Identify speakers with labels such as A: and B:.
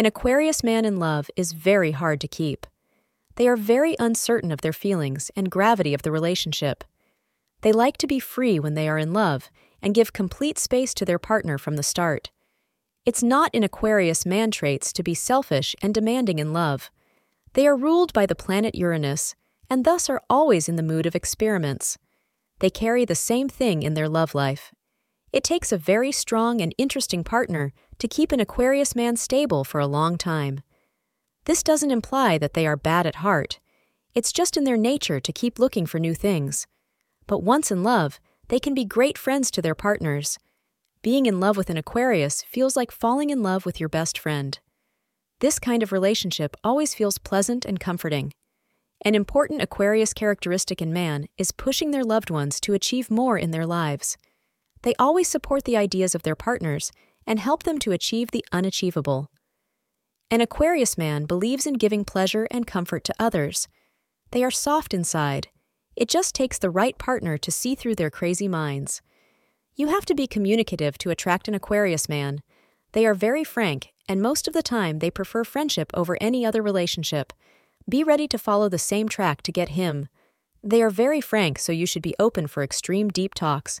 A: An Aquarius man in love is very hard to keep. They are very uncertain of their feelings and gravity of the relationship. They like to be free when they are in love and give complete space to their partner from the start. It's not in Aquarius man traits to be selfish and demanding in love. They are ruled by the planet Uranus and thus are always in the mood of experiments. They carry the same thing in their love life. It takes a very strong and interesting partner to keep an Aquarius man stable for a long time. This doesn't imply that they are bad at heart. It's just in their nature to keep looking for new things. But once in love, they can be great friends to their partners. Being in love with an Aquarius feels like falling in love with your best friend. This kind of relationship always feels pleasant and comforting. An important Aquarius characteristic in man is pushing their loved ones to achieve more in their lives. They always support the ideas of their partners and help them to achieve the unachievable. An Aquarius man believes in giving pleasure and comfort to others. They are soft inside. It just takes the right partner to see through their crazy minds. You have to be communicative to attract an Aquarius man. They are very frank, and most of the time they prefer friendship over any other relationship. Be ready to follow the same track to get him. They are very frank, so you should be open for extreme deep talks